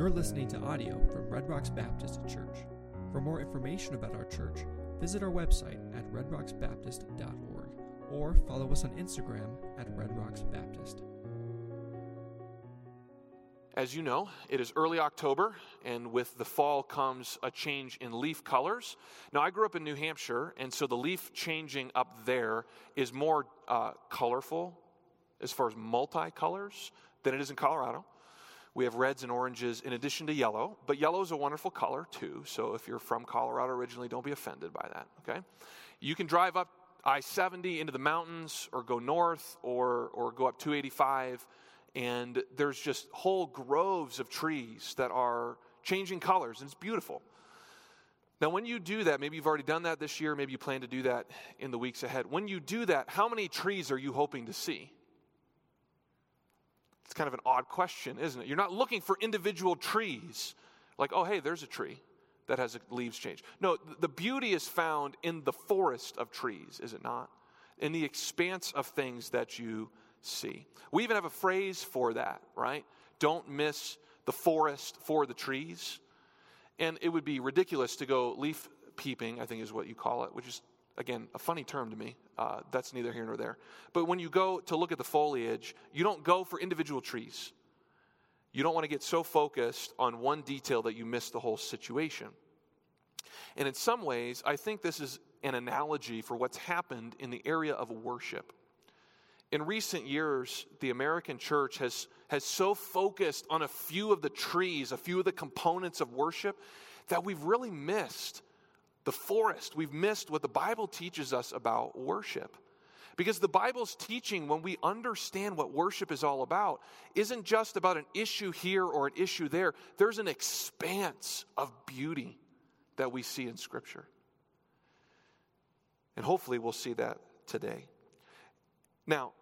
You're listening to audio from Red Rocks Baptist Church. For more information about our church, visit our website at redrocksbaptist.org or follow us on Instagram at Red Rocks Baptist. As you know, it is early October, and with the fall comes a change in leaf colors. Now, I grew up in New Hampshire, and so the leaf changing up there is more uh, colorful as far as multicolors than it is in Colorado. We have reds and oranges in addition to yellow, but yellow is a wonderful color too. So if you're from Colorado originally, don't be offended by that, okay? You can drive up I 70 into the mountains or go north or, or go up 285, and there's just whole groves of trees that are changing colors, and it's beautiful. Now, when you do that, maybe you've already done that this year, maybe you plan to do that in the weeks ahead. When you do that, how many trees are you hoping to see? It's kind of an odd question, isn't it? You're not looking for individual trees, like, oh, hey, there's a tree that has leaves change. No, the beauty is found in the forest of trees, is it not? In the expanse of things that you see. We even have a phrase for that, right? Don't miss the forest for the trees. And it would be ridiculous to go leaf peeping, I think is what you call it, which is again, a funny term to me. Uh, that's neither here nor there. But when you go to look at the foliage, you don't go for individual trees. You don't want to get so focused on one detail that you miss the whole situation. And in some ways, I think this is an analogy for what's happened in the area of worship. In recent years, the American church has, has so focused on a few of the trees, a few of the components of worship, that we've really missed the forest. We've missed what the Bible teaches us about worship. Because the Bible's teaching, when we understand what worship is all about, isn't just about an issue here or an issue there. There's an expanse of beauty that we see in Scripture. And hopefully we'll see that today. Now,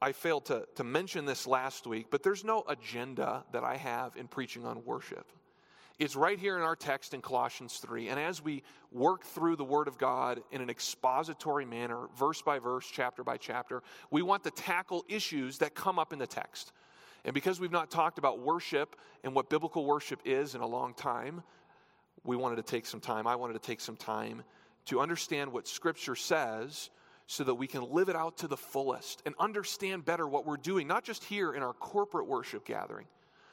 I failed to, to mention this last week, but there's no agenda that I have in preaching on worship. It's right here in our text in Colossians 3. And as we work through the Word of God in an expository manner, verse by verse, chapter by chapter, we want to tackle issues that come up in the text. And because we've not talked about worship and what biblical worship is in a long time, we wanted to take some time. I wanted to take some time to understand what Scripture says so that we can live it out to the fullest and understand better what we're doing, not just here in our corporate worship gathering,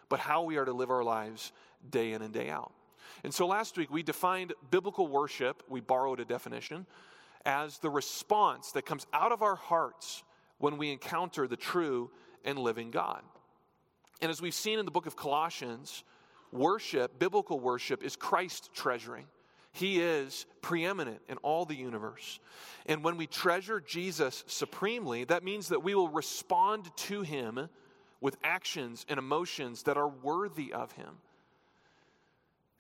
but how we are to live our lives day in and day out. And so last week we defined biblical worship, we borrowed a definition, as the response that comes out of our hearts when we encounter the true and living God. And as we've seen in the book of Colossians, worship, biblical worship, is Christ treasuring. He is preeminent in all the universe. And when we treasure Jesus supremely, that means that we will respond to him with actions and emotions that are worthy of him.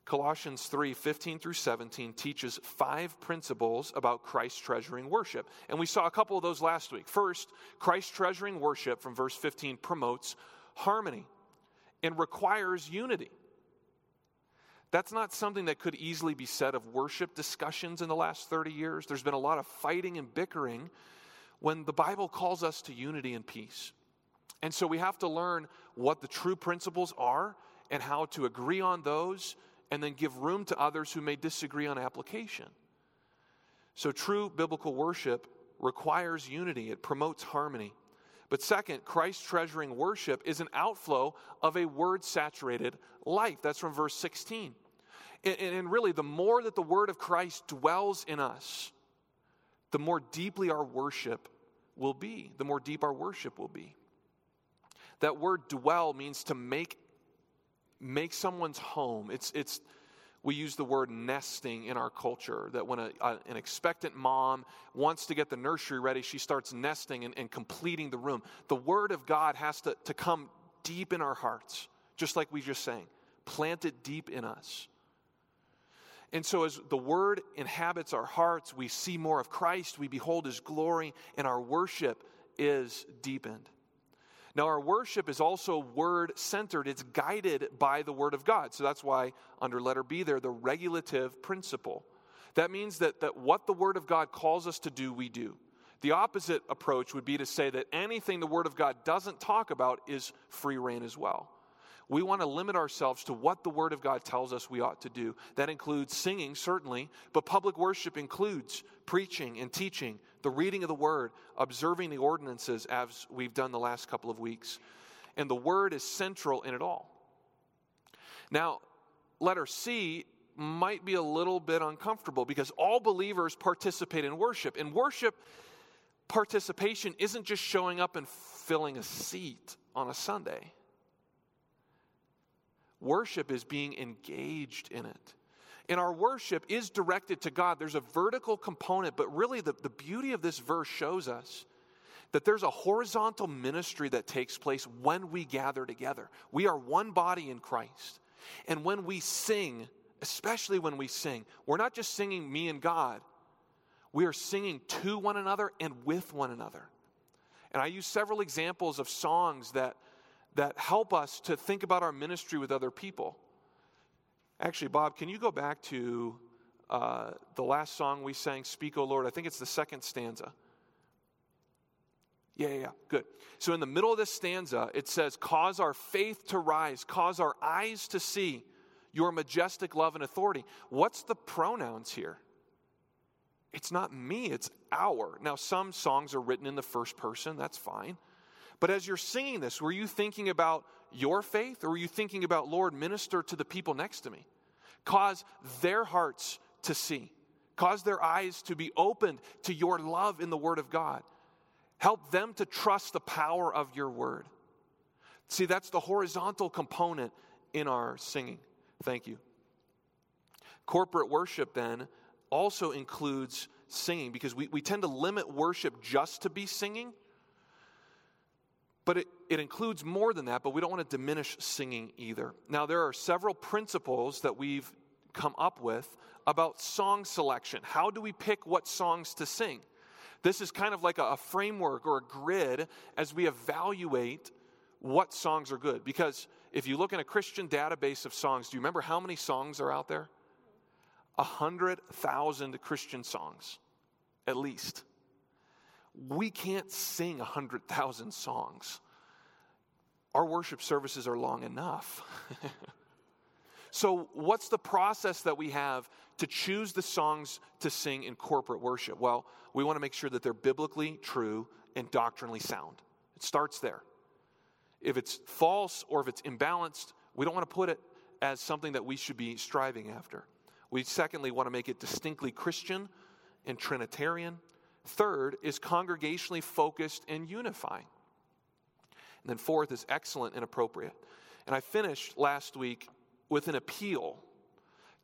Colossians 3 15 through 17 teaches five principles about Christ treasuring worship. And we saw a couple of those last week. First, Christ treasuring worship from verse 15 promotes harmony and requires unity. That's not something that could easily be said of worship discussions in the last 30 years. There's been a lot of fighting and bickering when the Bible calls us to unity and peace. And so we have to learn what the true principles are and how to agree on those and then give room to others who may disagree on application. So, true biblical worship requires unity, it promotes harmony. But second, Christ treasuring worship is an outflow of a word saturated life. That's from verse 16. And, and, really, the more that the word of Christ dwells in us, the more deeply our worship will be, the more deep our worship will be. That word dwell means to make make someone's home. It's, it's, we use the word nesting in our culture that when a, a, an expectant mom wants to get the nursery ready, she starts nesting and, and completing the room. The word of God has to, to come deep in our hearts, just like we just sang, plant it deep in us. And so, as the word inhabits our hearts, we see more of Christ, we behold his glory, and our worship is deepened. Now, our worship is also word centered, it's guided by the Word of God. So that's why, under letter B, there, the regulative principle. That means that, that what the Word of God calls us to do, we do. The opposite approach would be to say that anything the Word of God doesn't talk about is free rein as well. We want to limit ourselves to what the Word of God tells us we ought to do. That includes singing, certainly, but public worship includes preaching and teaching, the reading of the Word, observing the ordinances as we've done the last couple of weeks. And the Word is central in it all. Now, letter C might be a little bit uncomfortable because all believers participate in worship. And worship participation isn't just showing up and filling a seat on a Sunday. Worship is being engaged in it. And our worship is directed to God. There's a vertical component, but really the, the beauty of this verse shows us that there's a horizontal ministry that takes place when we gather together. We are one body in Christ. And when we sing, especially when we sing, we're not just singing me and God, we are singing to one another and with one another. And I use several examples of songs that that help us to think about our ministry with other people. Actually, Bob, can you go back to uh, the last song we sang, Speak, O Lord? I think it's the second stanza. Yeah, yeah, yeah, good. So, in the middle of this stanza, it says, Cause our faith to rise, cause our eyes to see your majestic love and authority. What's the pronouns here? It's not me, it's our. Now, some songs are written in the first person, that's fine. But as you're singing this, were you thinking about your faith or were you thinking about, Lord, minister to the people next to me? Cause their hearts to see, cause their eyes to be opened to your love in the Word of God. Help them to trust the power of your Word. See, that's the horizontal component in our singing. Thank you. Corporate worship then also includes singing because we, we tend to limit worship just to be singing. But it, it includes more than that, but we don't want to diminish singing either. Now, there are several principles that we've come up with about song selection. How do we pick what songs to sing? This is kind of like a, a framework or a grid as we evaluate what songs are good. Because if you look in a Christian database of songs, do you remember how many songs are out there? A hundred thousand Christian songs, at least we can't sing 100,000 songs. Our worship services are long enough. so, what's the process that we have to choose the songs to sing in corporate worship? Well, we want to make sure that they're biblically true and doctrinally sound. It starts there. If it's false or if it's imbalanced, we don't want to put it as something that we should be striving after. We secondly want to make it distinctly Christian and Trinitarian Third is congregationally focused and unifying. And then fourth is excellent and appropriate. And I finished last week with an appeal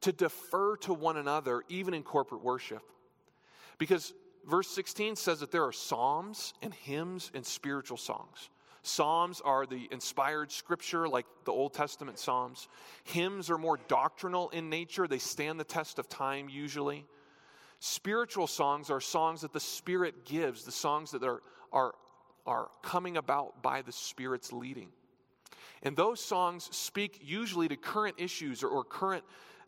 to defer to one another, even in corporate worship. Because verse 16 says that there are psalms and hymns and spiritual songs. Psalms are the inspired scripture, like the Old Testament Psalms. Hymns are more doctrinal in nature, they stand the test of time usually. Spiritual songs are songs that the Spirit gives, the songs that are, are, are coming about by the Spirit's leading. And those songs speak usually to current issues or, or current,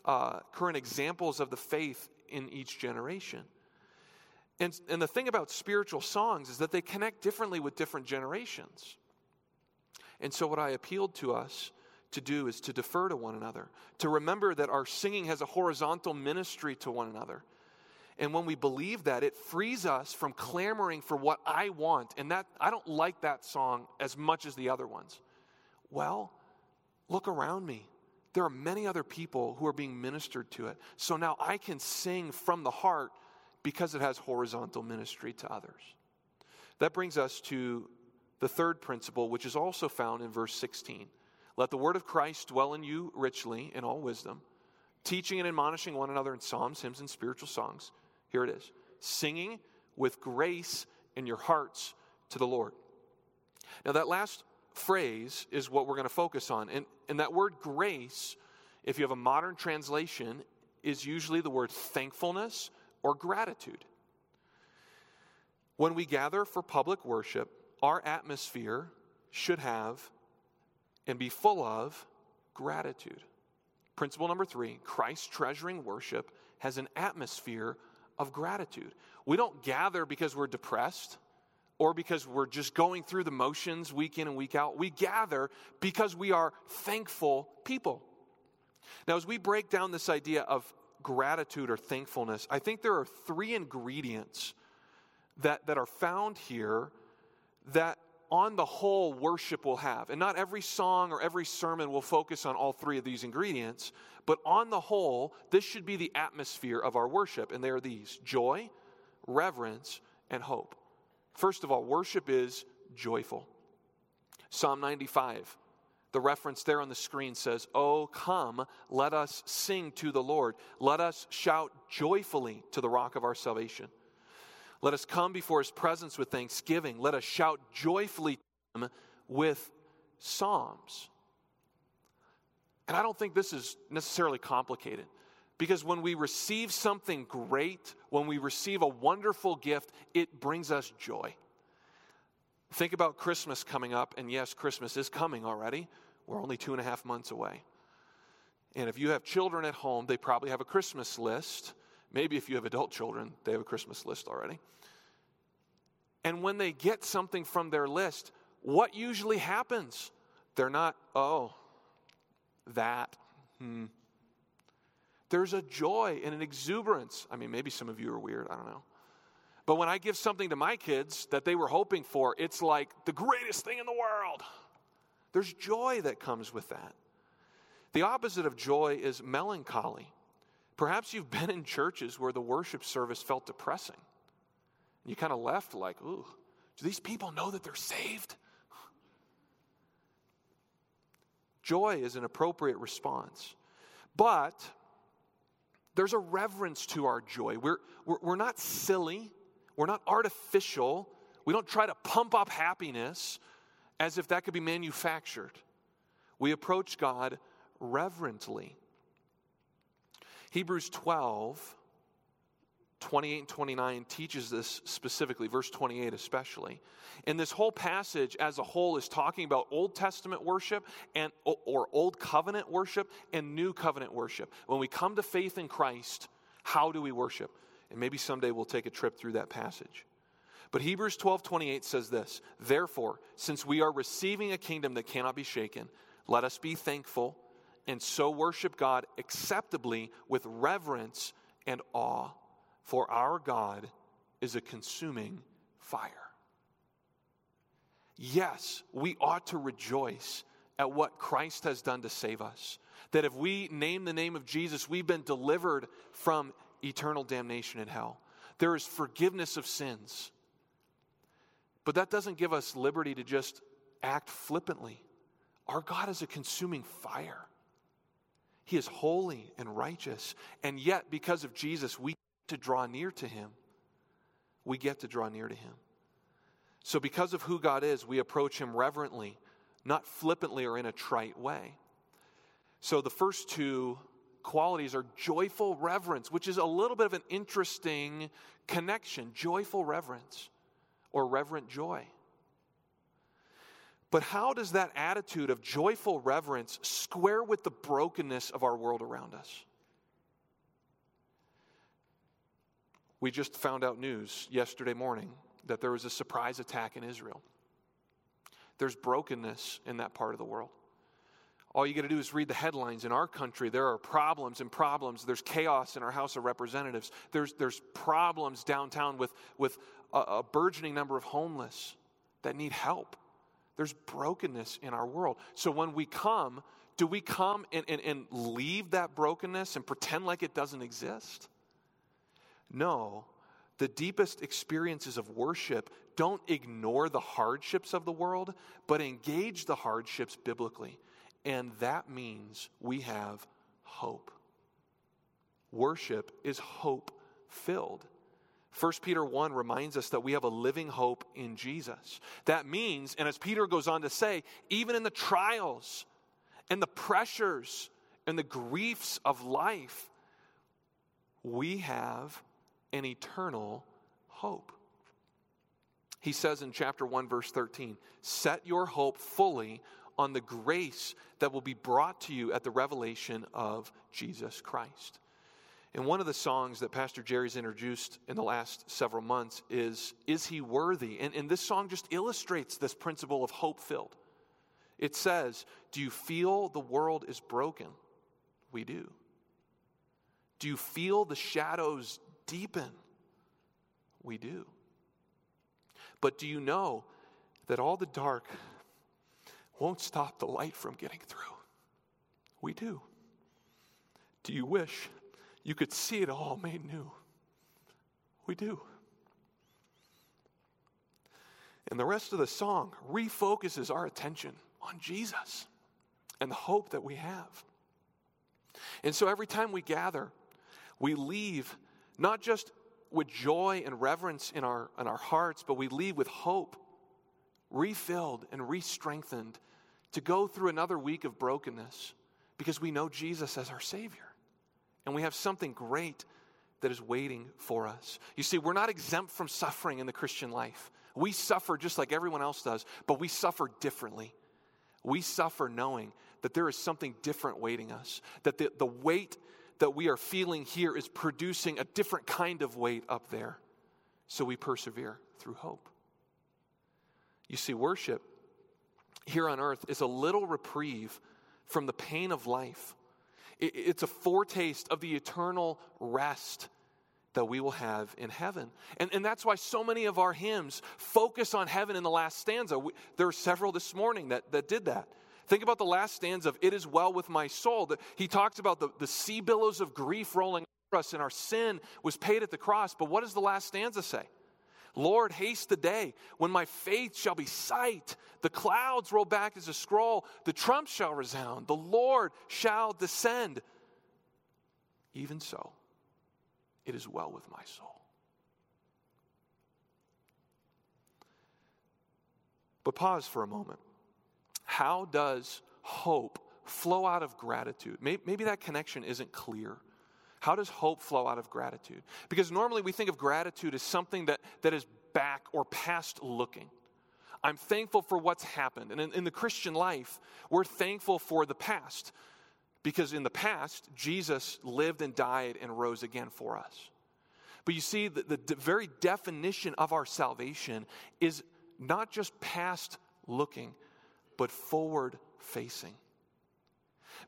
uh, current examples of the faith in each generation. And, and the thing about spiritual songs is that they connect differently with different generations. And so, what I appealed to us to do is to defer to one another, to remember that our singing has a horizontal ministry to one another and when we believe that, it frees us from clamoring for what I want. And that I don't like that song as much as the other ones. Well, look around me. There are many other people who are being ministered to it. So now I can sing from the heart because it has horizontal ministry to others. That brings us to the third principle, which is also found in verse 16. Let the word of Christ dwell in you richly in all wisdom, teaching and admonishing one another in psalms, hymns, and spiritual songs here it is singing with grace in your hearts to the Lord. Now, that last phrase is what we're going to focus on. And, and that word grace, if you have a modern translation, is usually the word thankfulness or gratitude. When we gather for public worship, our atmosphere should have and be full of gratitude. Principle number three Christ treasuring worship has an atmosphere of gratitude. We don't gather because we're depressed or because we're just going through the motions week in and week out. We gather because we are thankful people. Now, as we break down this idea of gratitude or thankfulness, I think there are three ingredients that, that are found here that on the whole worship will have. And not every song or every sermon will focus on all three of these ingredients, but on the whole, this should be the atmosphere of our worship. And they are these joy, reverence, and hope. First of all, worship is joyful. Psalm 95, the reference there on the screen says, Oh, come, let us sing to the Lord. Let us shout joyfully to the rock of our salvation. Let us come before his presence with thanksgiving. Let us shout joyfully to him with psalms. And I don't think this is necessarily complicated. Because when we receive something great, when we receive a wonderful gift, it brings us joy. Think about Christmas coming up, and yes, Christmas is coming already. We're only two and a half months away. And if you have children at home, they probably have a Christmas list. Maybe if you have adult children, they have a Christmas list already. And when they get something from their list, what usually happens? They're not, oh, that. Hmm. There's a joy and an exuberance. I mean, maybe some of you are weird, I don't know. But when I give something to my kids that they were hoping for, it's like the greatest thing in the world. There's joy that comes with that. The opposite of joy is melancholy. Perhaps you've been in churches where the worship service felt depressing. You kind of left like, ooh, do these people know that they're saved? Joy is an appropriate response. But there's a reverence to our joy. We're, we're, we're not silly, we're not artificial. We don't try to pump up happiness as if that could be manufactured. We approach God reverently. Hebrews 12 28 and 29 teaches this specifically, verse 28 especially. And this whole passage as a whole is talking about Old Testament worship and or Old Covenant worship and New Covenant worship. When we come to faith in Christ, how do we worship? And maybe someday we'll take a trip through that passage. But Hebrews 12 28 says this Therefore, since we are receiving a kingdom that cannot be shaken, let us be thankful and so worship God acceptably with reverence and awe for our God is a consuming fire. Yes, we ought to rejoice at what Christ has done to save us. That if we name the name of Jesus, we've been delivered from eternal damnation in hell. There is forgiveness of sins. But that doesn't give us liberty to just act flippantly. Our God is a consuming fire. He is holy and righteous. And yet, because of Jesus, we get to draw near to Him. We get to draw near to Him. So, because of who God is, we approach Him reverently, not flippantly or in a trite way. So, the first two qualities are joyful reverence, which is a little bit of an interesting connection joyful reverence or reverent joy. But how does that attitude of joyful reverence square with the brokenness of our world around us? We just found out news yesterday morning that there was a surprise attack in Israel. There's brokenness in that part of the world. All you got to do is read the headlines. In our country, there are problems and problems. There's chaos in our House of Representatives. There's, there's problems downtown with, with a, a burgeoning number of homeless that need help. There's brokenness in our world. So when we come, do we come and, and, and leave that brokenness and pretend like it doesn't exist? No, the deepest experiences of worship don't ignore the hardships of the world, but engage the hardships biblically. And that means we have hope. Worship is hope filled. 1 Peter 1 reminds us that we have a living hope in Jesus. That means, and as Peter goes on to say, even in the trials and the pressures and the griefs of life, we have an eternal hope. He says in chapter 1, verse 13, Set your hope fully on the grace that will be brought to you at the revelation of Jesus Christ. And one of the songs that Pastor Jerry's introduced in the last several months is Is He Worthy? And, and this song just illustrates this principle of hope filled. It says, Do you feel the world is broken? We do. Do you feel the shadows deepen? We do. But do you know that all the dark won't stop the light from getting through? We do. Do you wish you could see it all made new? We do. And the rest of the song refocuses our attention on Jesus and the hope that we have. And so every time we gather, we leave not just with joy and reverence in our, in our hearts, but we leave with hope, refilled and re strengthened to go through another week of brokenness because we know Jesus as our Savior. And we have something great that is waiting for us. You see, we're not exempt from suffering in the Christian life. We suffer just like everyone else does, but we suffer differently. We suffer knowing that there is something different waiting us, that the, the weight that we are feeling here is producing a different kind of weight up there. So we persevere through hope. You see, worship here on earth is a little reprieve from the pain of life. It's a foretaste of the eternal rest that we will have in heaven. And, and that's why so many of our hymns focus on heaven in the last stanza. We, there are several this morning that, that did that. Think about the last stanza of It is Well with My Soul. He talks about the, the sea billows of grief rolling over us and our sin was paid at the cross. But what does the last stanza say? Lord, haste the day when my faith shall be sight. The clouds roll back as a scroll. The trump shall resound. The Lord shall descend. Even so, it is well with my soul. But pause for a moment. How does hope flow out of gratitude? Maybe that connection isn't clear. How does hope flow out of gratitude? Because normally we think of gratitude as something that, that is back or past looking. I'm thankful for what's happened. And in, in, the Christian life, we're thankful for the past because in the past, Jesus lived and died and rose again for us. But you see, the, the very definition of our salvation is not just past looking, but forward facing.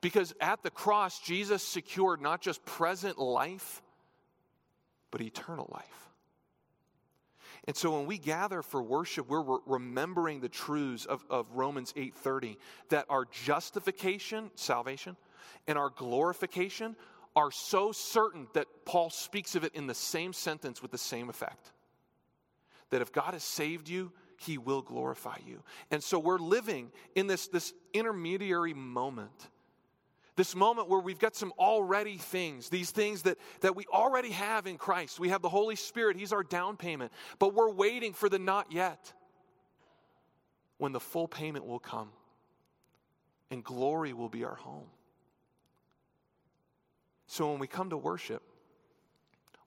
Because at the cross, Jesus secured not just present life, but eternal life. And so when we gather for worship, we're re- remembering the truths of, of Romans 8:30 that our justification, salvation, and our glorification are so certain that Paul speaks of it in the same sentence with the same effect. That if God has saved you, he will glorify you. And so we're living in this, this intermediary moment this moment where we've got some already things, these things that, that we already have in Christ. We have the Holy Spirit, He's our down payment, but we're waiting for the not yet when the full payment will come and glory will be our home. So when we come to worship,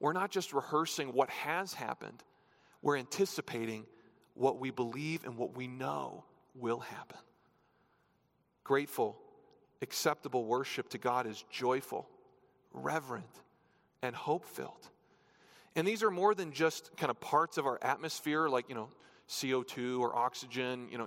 we're not just rehearsing what has happened, we're anticipating what we believe and what we know will happen. Grateful acceptable worship to God is joyful, reverent, and hope filled. And these are more than just kind of parts of our atmosphere, like, you know, CO2 or oxygen, you know,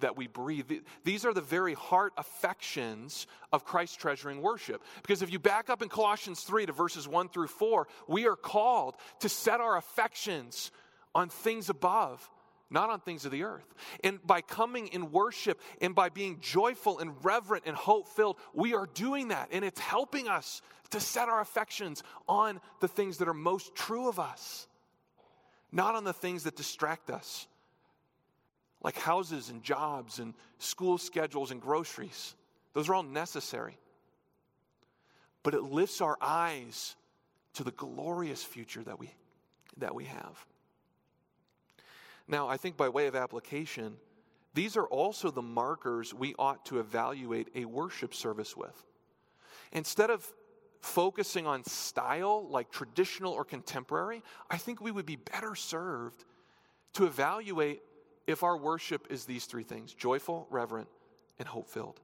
that we breathe. These are the very heart affections of Christ treasuring worship. Because if you back up in Colossians 3 to verses 1 through 4, we are called to set our affections on things above not on things of the earth. And by coming in worship and by being joyful and reverent and hope filled, we are doing that. And it's helping us to set our affections on the things that are most true of us, not on the things that distract us, like houses and jobs and school schedules and groceries. Those are all necessary. But it lifts our eyes to the glorious future that we, that we have. Now, I think by way of application, these are also the markers we ought to evaluate a worship service with. Instead of focusing on style, like traditional or contemporary, I think we would be better served to evaluate if our worship is these three things joyful, reverent, and hope filled.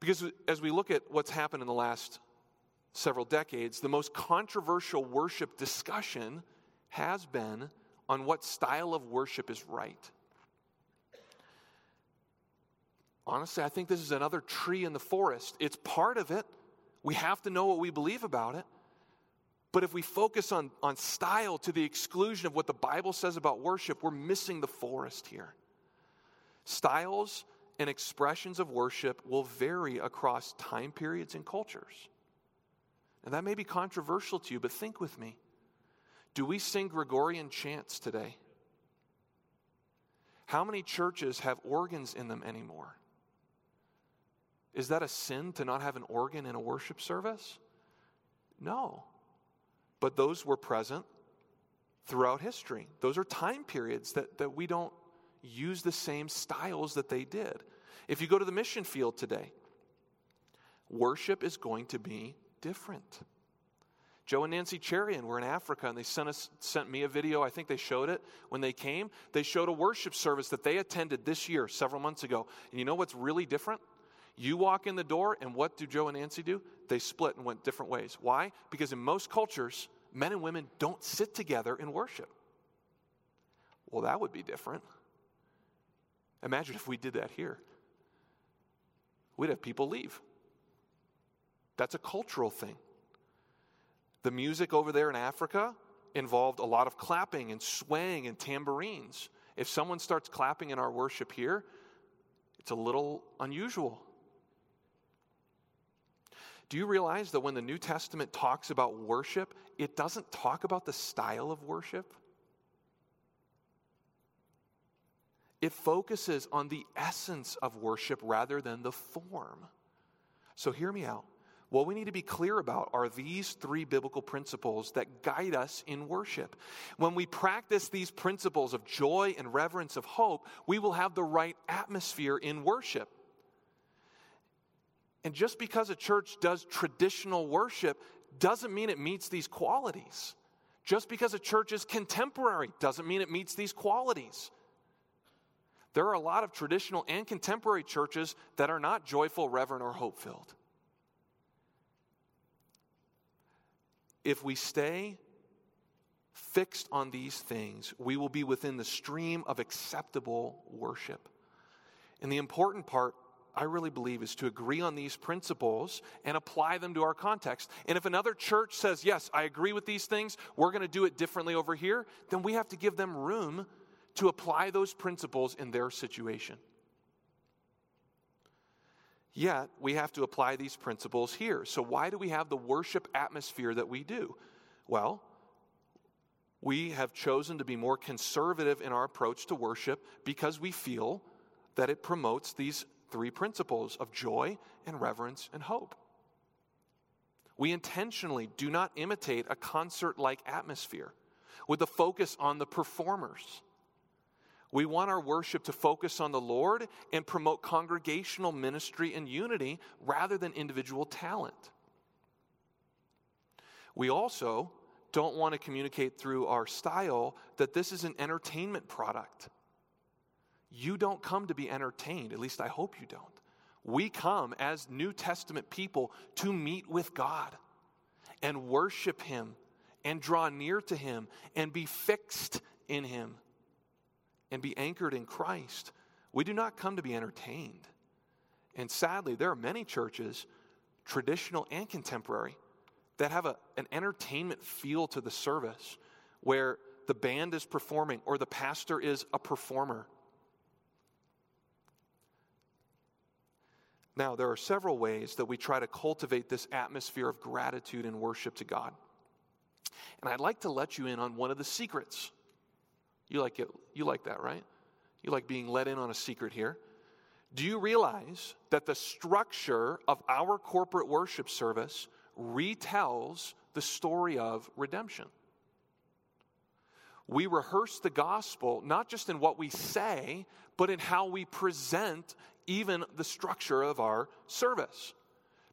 Because as we look at what's happened in the last several decades, the most controversial worship discussion has been on what style of worship is right. Honestly, I think this is another tree in the forest. It's part of it. We have to know what we believe about it. But if we focus on, on style to the exclusion of what the Bible says about worship, we're missing the forest here. Styles and expressions of worship will vary across time periods and cultures. And that may be controversial to you, but think with me. Do we sing Gregorian chants today? How many churches have organs in them anymore? Is that a sin to not have an organ in a worship service? No. But those were present throughout history. Those are time periods that, that we don't use the same styles that they did. If you go to the mission field today, worship is going to be different. Joe and Nancy Cherian were in Africa and they sent, us, sent me a video. I think they showed it when they came. They showed a worship service that they attended this year, several months ago. And you know what's really different? You walk in the door, and what do Joe and Nancy do? They split and went different ways. Why? Because in most cultures, men and women don't sit together in worship. Well, that would be different. Imagine if we did that here. We'd have people leave. That's a cultural thing. The music over there in Africa involved a lot of clapping and swaying and tambourines. If someone starts clapping in our worship here, it's a little unusual. Do you realize that when the New Testament talks about worship, it doesn't talk about the style of worship? It focuses on the essence of worship rather than the form. So, hear me out. What we need to be clear about are these three biblical principles that guide us in worship. When we practice these principles of joy and reverence of hope, we will have the right atmosphere in worship. And just because a church does traditional worship doesn't mean it meets these qualities. Just because a church is contemporary doesn't mean it meets these qualities. There are a lot of traditional and contemporary churches that are not joyful, reverent, or hope filled. If we stay fixed on these things, we will be within the stream of acceptable worship. And the important part I really believe, is to agree on these principles and apply them to our context. And if another church says, Yes, I agree with these things, we're going to do it differently over here, then we have to give them room to apply those principles in their situation. Yet, we have to apply these principles here. So, why do we have the worship atmosphere that we do? Well, we have chosen to be more conservative in our approach to worship because we feel that it promotes these three principles of joy and reverence and hope. We intentionally do not imitate a concert like atmosphere with a focus on the performers. We want our worship to focus on the Lord and promote congregational ministry and unity rather than individual talent. We also don't want to communicate through our style that this is an entertainment product. You don't come to be entertained, at least I hope you don't. We come as New Testament people to meet with God and worship Him and draw near to Him and be fixed in Him and be anchored in Christ. We do not come to be entertained. And sadly, there are many churches, traditional and contemporary, that have a, an entertainment feel to the service where the band is performing or the pastor is a performer Now, there are several ways that we try to cultivate this atmosphere of gratitude and worship to God. And I'd like to let you in on one of the secrets. You like it, you like that, right? You like being let in on a secret here. Do you realize that the structure of our corporate worship service retells the story of redemption? We rehearse the gospel not just in what we say, but in how we present even the structure of our service.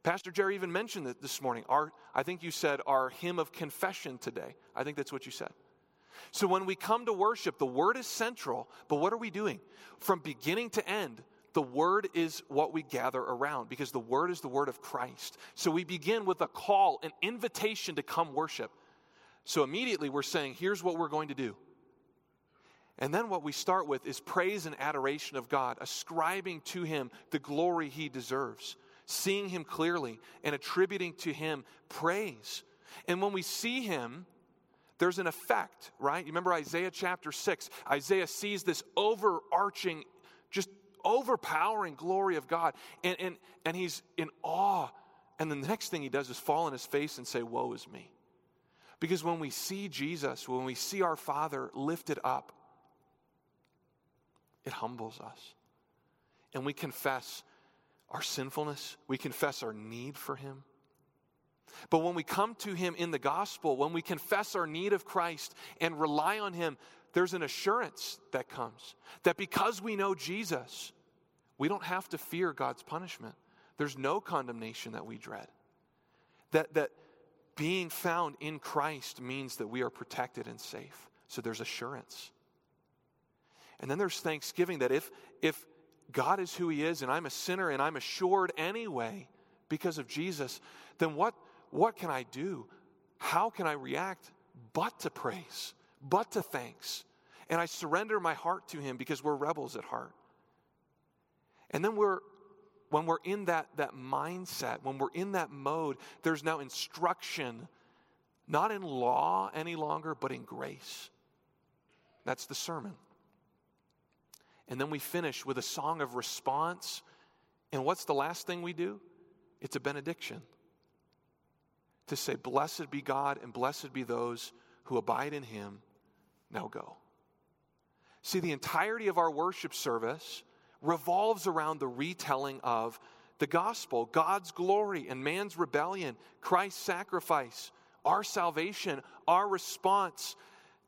Pastor Jerry even mentioned it this morning. Our, I think you said our hymn of confession today. I think that's what you said. So when we come to worship, the word is central, but what are we doing? From beginning to end, the word is what we gather around because the word is the word of Christ. So we begin with a call, an invitation to come worship. So immediately we're saying, here's what we're going to do. And then what we start with is praise and adoration of God, ascribing to him the glory he deserves, seeing him clearly and attributing to him praise. And when we see him, there's an effect, right? You remember Isaiah chapter 6. Isaiah sees this overarching, just overpowering glory of God, and, and, and he's in awe. And the next thing he does is fall on his face and say, Woe is me. Because when we see Jesus, when we see our Father lifted up, it humbles us. And we confess our sinfulness, we confess our need for Him. But when we come to Him in the gospel, when we confess our need of Christ and rely on Him, there's an assurance that comes that because we know Jesus, we don't have to fear God's punishment. There's no condemnation that we dread. That, that being found in Christ means that we are protected and safe. So there's assurance. And then there's thanksgiving that if, if God is who He is and I'm a sinner and I'm assured anyway because of Jesus, then what, what can I do? How can I react but to praise, but to thanks? And I surrender my heart to Him because we're rebels at heart. And then we're when we're in that, that mindset, when we're in that mode, there's now instruction, not in law any longer, but in grace. That's the sermon. And then we finish with a song of response. And what's the last thing we do? It's a benediction. To say, Blessed be God and blessed be those who abide in him. Now go. See, the entirety of our worship service revolves around the retelling of the gospel, God's glory and man's rebellion, Christ's sacrifice, our salvation, our response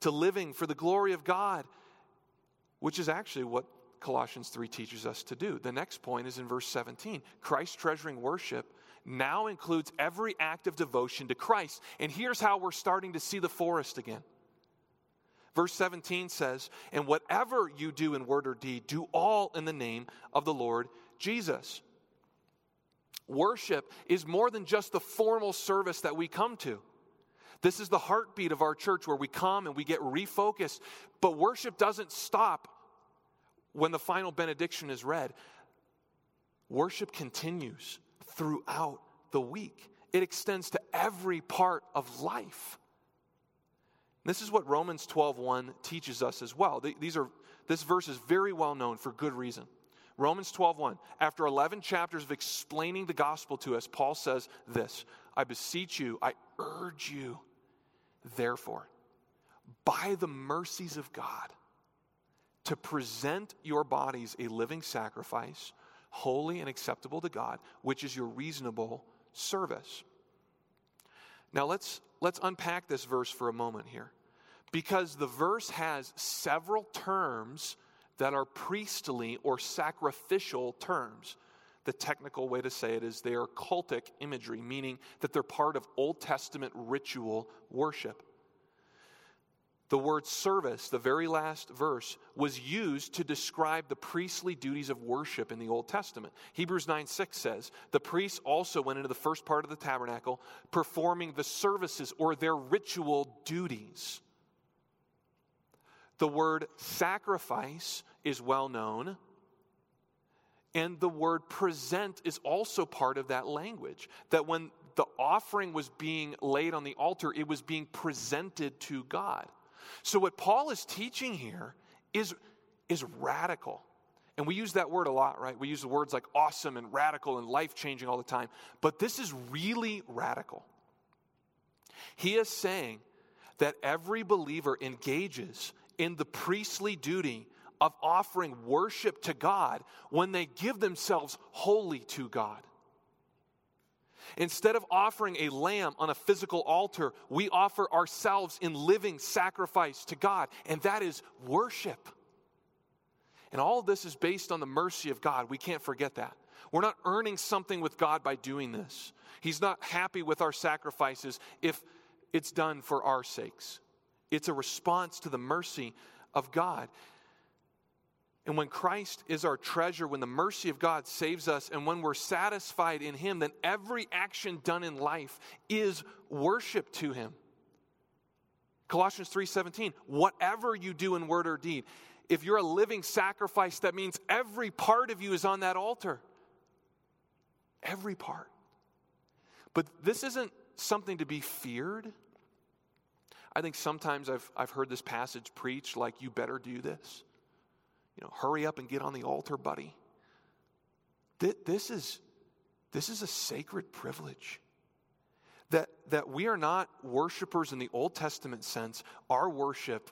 to living for the glory of God, which is actually what Colossians 3 teaches us to do. The next point is in verse 17. Christ treasuring worship now includes every act of devotion to Christ. And here's how we're starting to see the forest again. Verse 17 says, And whatever you do in word or deed, do all in the name of the Lord Jesus. Worship is more than just the formal service that we come to. This is the heartbeat of our church where we come and we get refocused. But worship doesn't stop when the final benediction is read. Worship continues throughout the week, it extends to every part of life. This is what Romans 12:1 teaches us as well. These are this verse is very well known for good reason. Romans 12:1 After 11 chapters of explaining the gospel to us, Paul says this, I beseech you, I urge you, therefore, by the mercies of God, to present your bodies a living sacrifice, holy and acceptable to God, which is your reasonable service. Now let's let's unpack this verse for a moment here. Because the verse has several terms that are priestly or sacrificial terms. The technical way to say it is they are cultic imagery, meaning that they're part of Old Testament ritual worship. The word service, the very last verse, was used to describe the priestly duties of worship in the Old Testament. Hebrews 9 6 says, The priests also went into the first part of the tabernacle, performing the services or their ritual duties. The word sacrifice is well known. And the word present is also part of that language. That when the offering was being laid on the altar, it was being presented to God. So, what Paul is teaching here is, is radical. And we use that word a lot, right? We use the words like awesome and radical and life changing all the time. But this is really radical. He is saying that every believer engages in the priestly duty of offering worship to God when they give themselves wholly to God. Instead of offering a lamb on a physical altar, we offer ourselves in living sacrifice to God, and that is worship. And all this is based on the mercy of God. We can't forget that. We're not earning something with God by doing this. He's not happy with our sacrifices if it's done for our sakes. It's a response to the mercy of God. And when Christ is our treasure, when the mercy of God saves us, and when we're satisfied in Him, then every action done in life is worship to Him. Colossians 3:17, whatever you do in word or deed, if you're a living sacrifice, that means every part of you is on that altar. Every part. But this isn't something to be feared. I think sometimes I've, I've heard this passage preached like, you better do this. You know, hurry up and get on the altar, buddy. This is, this is a sacred privilege. That, that we are not worshipers in the Old Testament sense. Our worship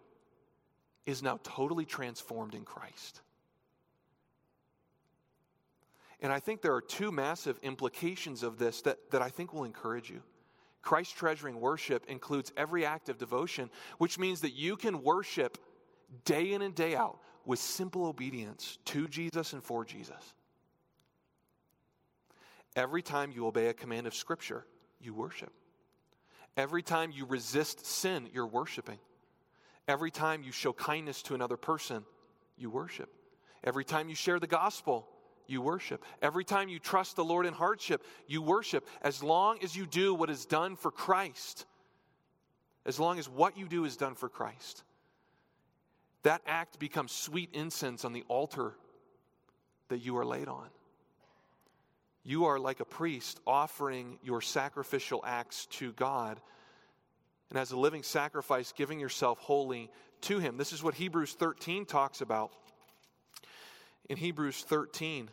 is now totally transformed in Christ. And I think there are two massive implications of this that, that I think will encourage you. Christ treasuring worship includes every act of devotion, which means that you can worship day in and day out with simple obedience to Jesus and for Jesus. Every time you obey a command of Scripture, you worship. Every time you resist sin, you're worshiping. Every time you show kindness to another person, you worship. Every time you share the gospel, you worship. Every time you trust the Lord in hardship, you worship. As long as you do what is done for Christ, as long as what you do is done for Christ, that act becomes sweet incense on the altar that you are laid on. You are like a priest offering your sacrificial acts to God. And as a living sacrifice, giving yourself wholly to Him. This is what Hebrews 13 talks about. In Hebrews 13,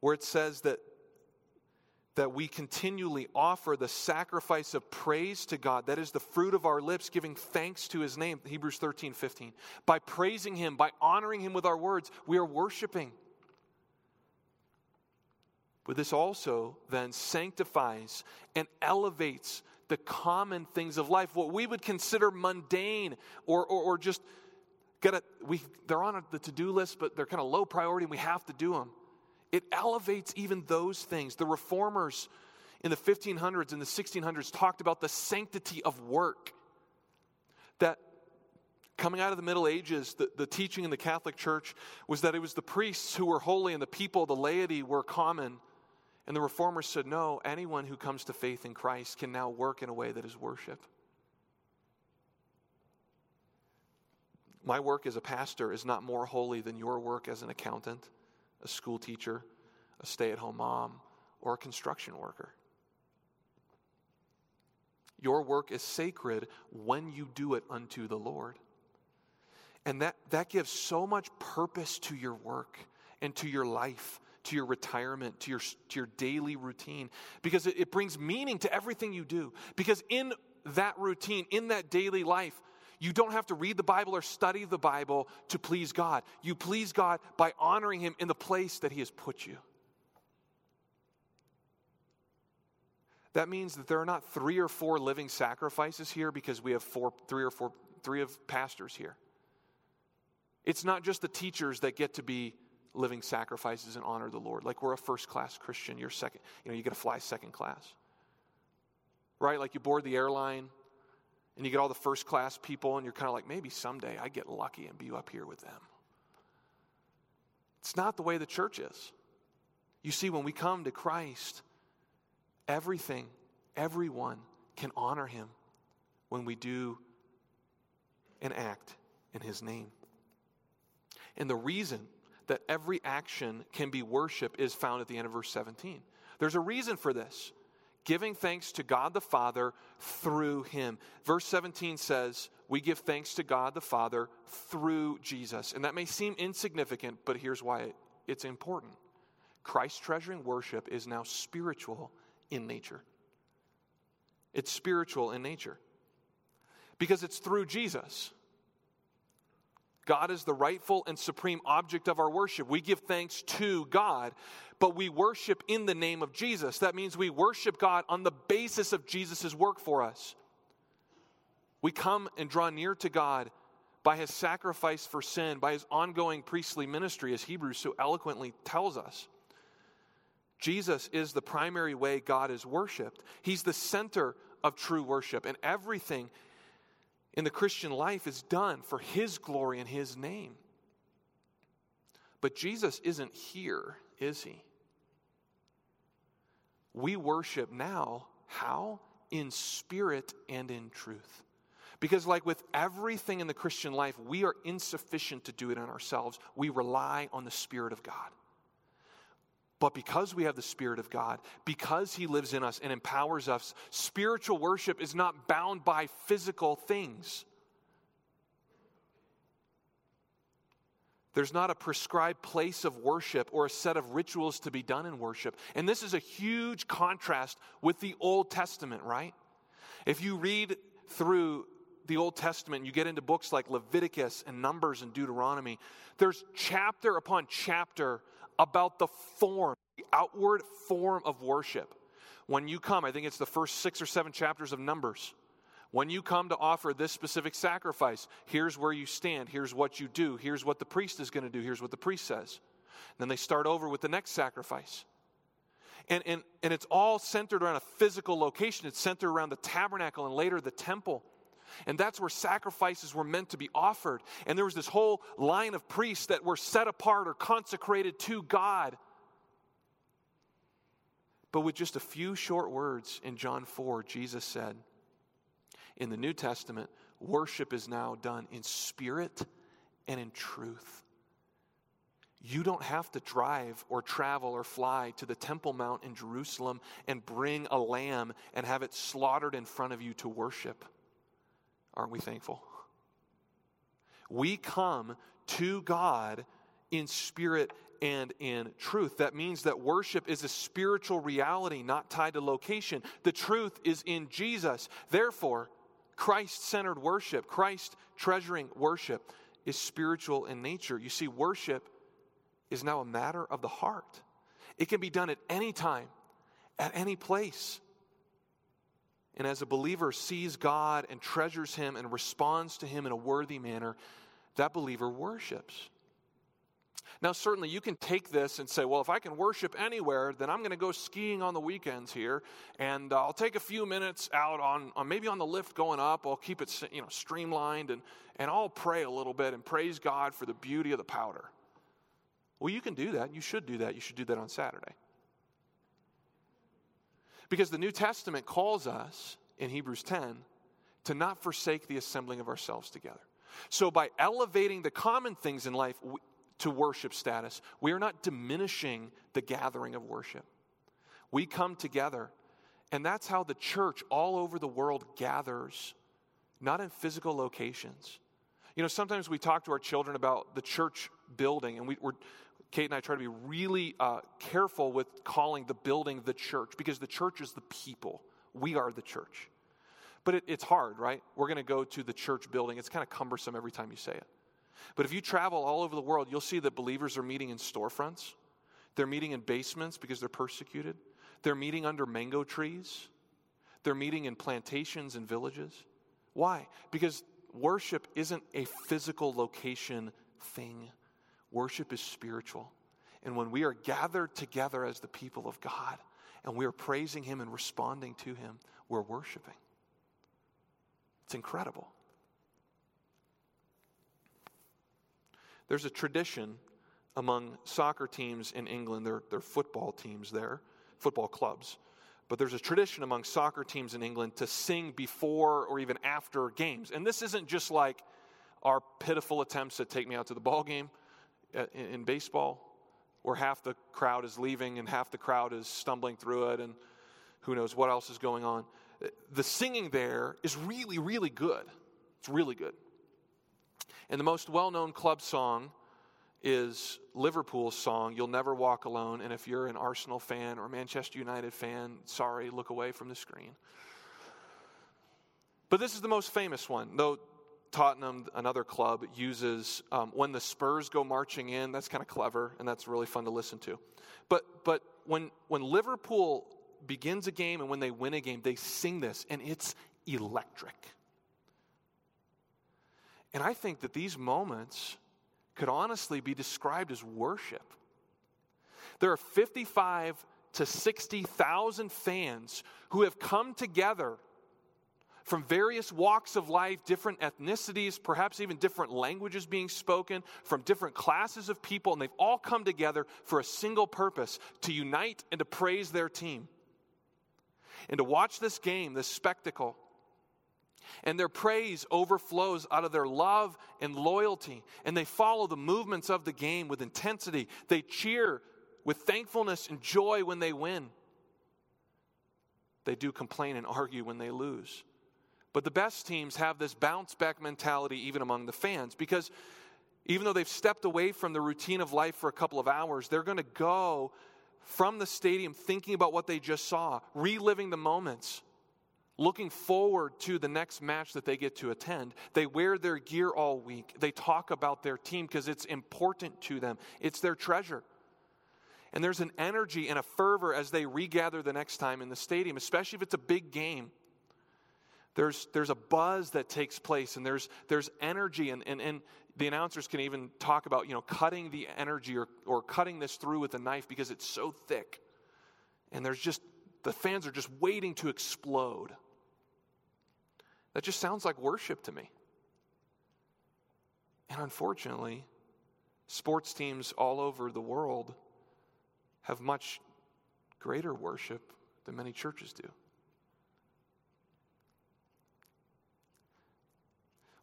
where it says that that we continually offer the sacrifice of praise to God. That is the fruit of our lips, giving thanks to his name. Hebrews 13, 15. By praising him, by honoring him with our words, we are worshiping. But this also then sanctifies and elevates the common things of life, what we would consider mundane or, or, or just it. We, they're on the to do list, but they're kind of low priority and we have to do them. It elevates even those things. The reformers in the 1500s and the 1600s talked about the sanctity of work. That coming out of the Middle Ages, the, the teaching in the Catholic Church was that it was the priests who were holy and the people, the laity, were common. And the reformers said, no, anyone who comes to faith in Christ can now work in a way that is worship. My work as a pastor is not more holy than your work as an accountant a school teacher, a stay at home mom, or a construction worker. Your work is sacred when you do it unto the Lord. And that, that gives so much purpose to your work and to your life, to your retirement, to your, to your daily routine, because it, it brings meaning to everything you do. Because in that routine, in that daily life, you don't have to read the Bible or study the Bible to please God. You please God by honoring Him in the place that He has put you. That means that there are not three or four living sacrifices here because we have four, three or four, three of pastors here. It's not just the teachers that get to be living sacrifices and honor the Lord. Like we're a first class Christian, you're second, you know, you get to fly second class. Right? Like you board the airline, and you get all the first class people, and you're kind of like, maybe someday I get lucky and be up here with them. It's not the way the church is. You see, when we come to Christ, everything, everyone can honor him when we do and act in his name. And the reason that every action can be worship is found at the end of verse 17. There's a reason for this giving thanks to God the Father through him. Verse 17 says, We give thanks to God the Father through Jesus. And that may seem insignificant, but here's why it's important Christ treasuring worship is now spiritual in nature. It's spiritual in nature because it's through Jesus. God is the rightful and supreme object of our worship. We give thanks to God, but we worship in the name of Jesus. That means we worship God on the basis of Jesus' work for us. We come and draw near to God by his sacrifice for sin, by his ongoing priestly ministry, as Hebrews so eloquently tells us. Jesus is the primary way God is worshiped. He's the center of true worship, and everything in the Christian life is done for his glory and his name. But Jesus isn't here, is he? We worship now, how? In spirit and in truth. Because, like with everything in the Christian life, we are insufficient to do it in ourselves. We rely on the Spirit of God. But because we have the Spirit of God, because He lives in us and empowers us, spiritual worship is not bound by physical things. There's not a prescribed place of worship or a set of rituals to be done in worship. And this is a huge contrast with the Old Testament, right? If you read through the Old Testament, you get into books like Leviticus and Numbers and Deuteronomy, there's chapter upon chapter about the form, the outward form of worship. When you come, I think it's the first six or seven chapters of Numbers. When you come to offer this specific sacrifice, here's where you stand, here's what you do, here's what the priest is going to do, here's what the priest says. then they start over with the next sacrifice. And, and, and it's all centered around a physical location. It's centered around the tabernacle and later the temple. And that's where sacrifices were meant to be offered. And there was this whole line of priests that were set apart or consecrated to God. But with just a few short words in John 4, Jesus said, in the New Testament, worship is now done in spirit and in truth. You don't have to drive or travel or fly to the Temple Mount in Jerusalem and bring a lamb and have it slaughtered in front of you to worship. Aren't we thankful? We come to God in spirit and in truth. That means that worship is a spiritual reality, not tied to location. The truth is in Jesus. Therefore, Christ centered worship, Christ treasuring worship, is spiritual in nature. You see, worship is now a matter of the heart. It can be done at any time, at any place and as a believer sees God and treasures Him and responds to Him in a worthy manner, that believer worships. Now, certainly you can take this and say, well, if I can worship anywhere, then I'm going to go skiing on the weekends here, and uh, I'll take a few minutes out on, on, maybe on the lift going up. I'll keep it you know, streamlined, and, and I'll pray a little bit and praise God for the beauty of the powder. Well, you can do that. You should do that. You should do that on Saturday. Because the New Testament calls us in Hebrews 10 to not forsake the assembling of ourselves together. So, by elevating the common things in life to worship status, we are not diminishing the gathering of worship. We come together, and that's how the church all over the world gathers, not in physical locations. You know, sometimes we talk to our children about the church building, and we, are Kate and I try to be really uh, careful with calling the building the church because the church is the people. We are the church. But it, it's hard, right? We're going to go to the church building. It's kind of cumbersome every time you say it. But if you travel all over the world, you'll see that believers are meeting in storefronts, they're meeting in basements because they're persecuted, they're meeting under mango trees, they're meeting in plantations and villages. Why? Because worship isn't a physical location thing. Worship is spiritual. And when we are gathered together as the people of God and we are praising Him and responding to Him, we're worshiping. It's incredible. There's a tradition among soccer teams in England, they're, they're football teams there, football clubs. But there's a tradition among soccer teams in England to sing before or even after games. And this isn't just like our pitiful attempts to take me out to the ball game Uh, in baseball where half the crowd is leaving and half the crowd is stumbling through it and who knows what else is going on. Uh, the singing there is really, really good. It's really good. And the most well known club song is Liverpool's song, You'll Never Walk Alone. And if you're an Arsenal fan or Manchester United fan, sorry, look away from the screen. But this is the most famous one, though Tottenham, another club, uses um, when the Spurs go marching in. That's kind of clever, and that's really fun to listen to. But but when when Liverpool begins a game and when they win a game, they sing this, and it's electric. And I think that these moments could honestly be described as worship. There are 55 to 60,000 fans who have come together from various walks of life, different ethnicities, perhaps even different languages being spoken, from different classes of people, and they've all come together for a single purpose to unite and to praise their team. And to watch this game, this spectacle, and their praise overflows out of their love and loyalty, and they follow the movements of the game with intensity. They cheer with thankfulness and joy when they win. They do complain and argue when they lose. But the best teams have this bounce back mentality even among the fans because even though they've stepped away from the routine of life for a couple of hours, they're going to go from the stadium thinking about what they just saw, reliving the moments, looking forward to the next match that they get to attend. They wear their gear all week. They talk about their team because it's important to them, it's their treasure. And there's an energy and a fervor as they regather the next time in the stadium, especially if it's a big game. There's, there's a buzz that takes place and there's, there's energy and, and, and the announcers can even talk about you know cutting the energy or, or cutting this through with a knife because it's so thick. And there's just the fans are just waiting to explode. That just sounds like worship to me. And unfortunately sports teams all over the world have much greater worship than many churches do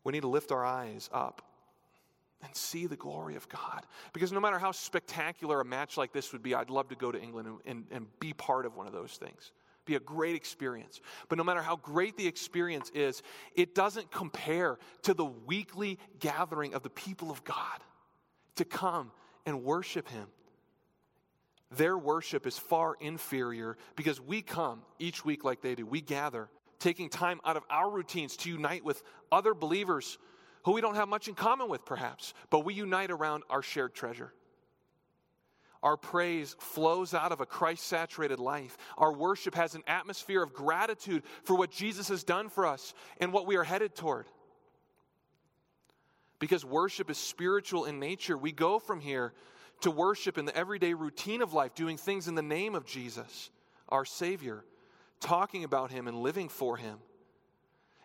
We need to lift our eyes up and see the glory of God. Because no matter how spectacular a match like this would be, I'd love to go to England and, and, and, be part of one of those things. Be a great experience. But no matter how great the experience is, it doesn't compare to the weekly gathering of the people of God to come and worship Him. Their worship is far inferior because we come each week like they do. We gather taking time out of our routines to unite with other believers who we don't have much in common with, perhaps, but we unite around our shared treasure. Our praise flows out of a Christ saturated life. Our worship has an atmosphere of gratitude for what Jesus has done for us and what we are headed toward. Because worship is spiritual in nature, we go from here to worship in the everyday routine of life, doing things in the name of Jesus, our Savior talking about Him and living for Him.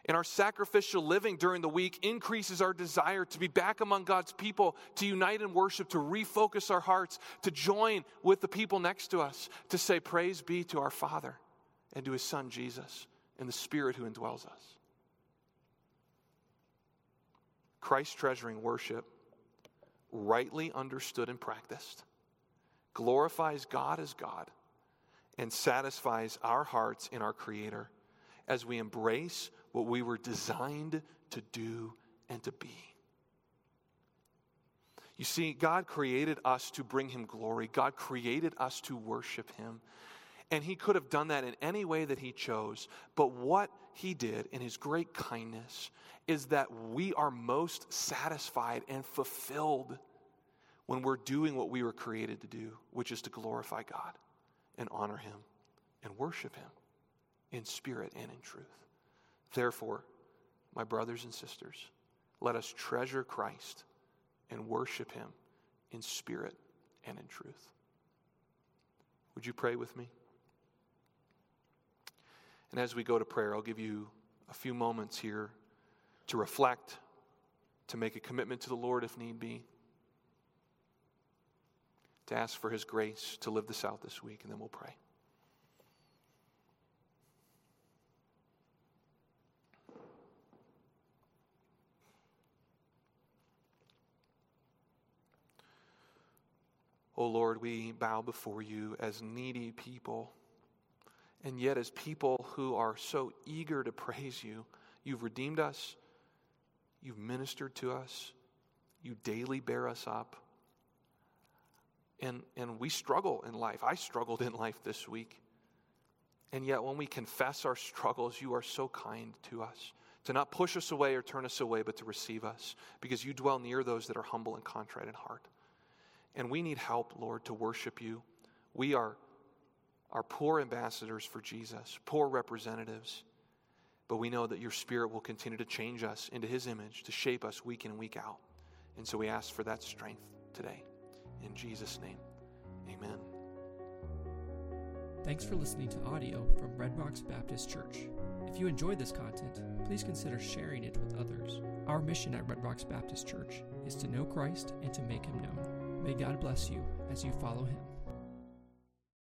And our sacrificial living during the week increases our desire to be back among God's people, to unite in worship, to refocus our hearts, to join with the people next to us, to say, Praise be to our Father and to His Son Jesus and the Spirit who indwells us. Christ treasuring worship, rightly understood and practiced, glorifies God as God and satisfies our hearts in our Creator as we embrace what we were designed to do and to be. You see, God created us to bring Him glory, God created us to worship Him. And He could have done that in any way that He chose. But what He did in His great kindness is that we are most satisfied and fulfilled when we're doing what we were created to do, which is to glorify God and honor him and worship him in spirit and in truth. Therefore, my brothers and sisters, let us treasure Christ and worship him in spirit and in truth. Would you pray with me? And as we go to prayer, I'll give you a few moments here to reflect, to make a commitment to the Lord if need be to ask for His grace to live this out this week, and then we'll pray. Oh Lord, we bow before you as needy people, and yet as people who are so eager to praise you. You've redeemed us, you've ministered to us, you daily bear us up. And, and we struggle in life. I struggled in life this week. And yet, when we confess our struggles, you are so kind to us to not push us away or turn us away, but to receive us because you dwell near those that are humble and contrite in heart. And we need help, Lord, to worship you. We are, are poor ambassadors for Jesus, poor representatives. But we know that your Spirit will continue to change us into His image, to shape us week in and week out. And so we ask for that strength today. In Jesus' name, amen. Thanks for listening to audio from Red Rocks Baptist Church. If you enjoyed this content, please consider sharing it with others. Our mission at Red Rocks Baptist Church is to know Christ and to make him known. May God bless you as you follow him.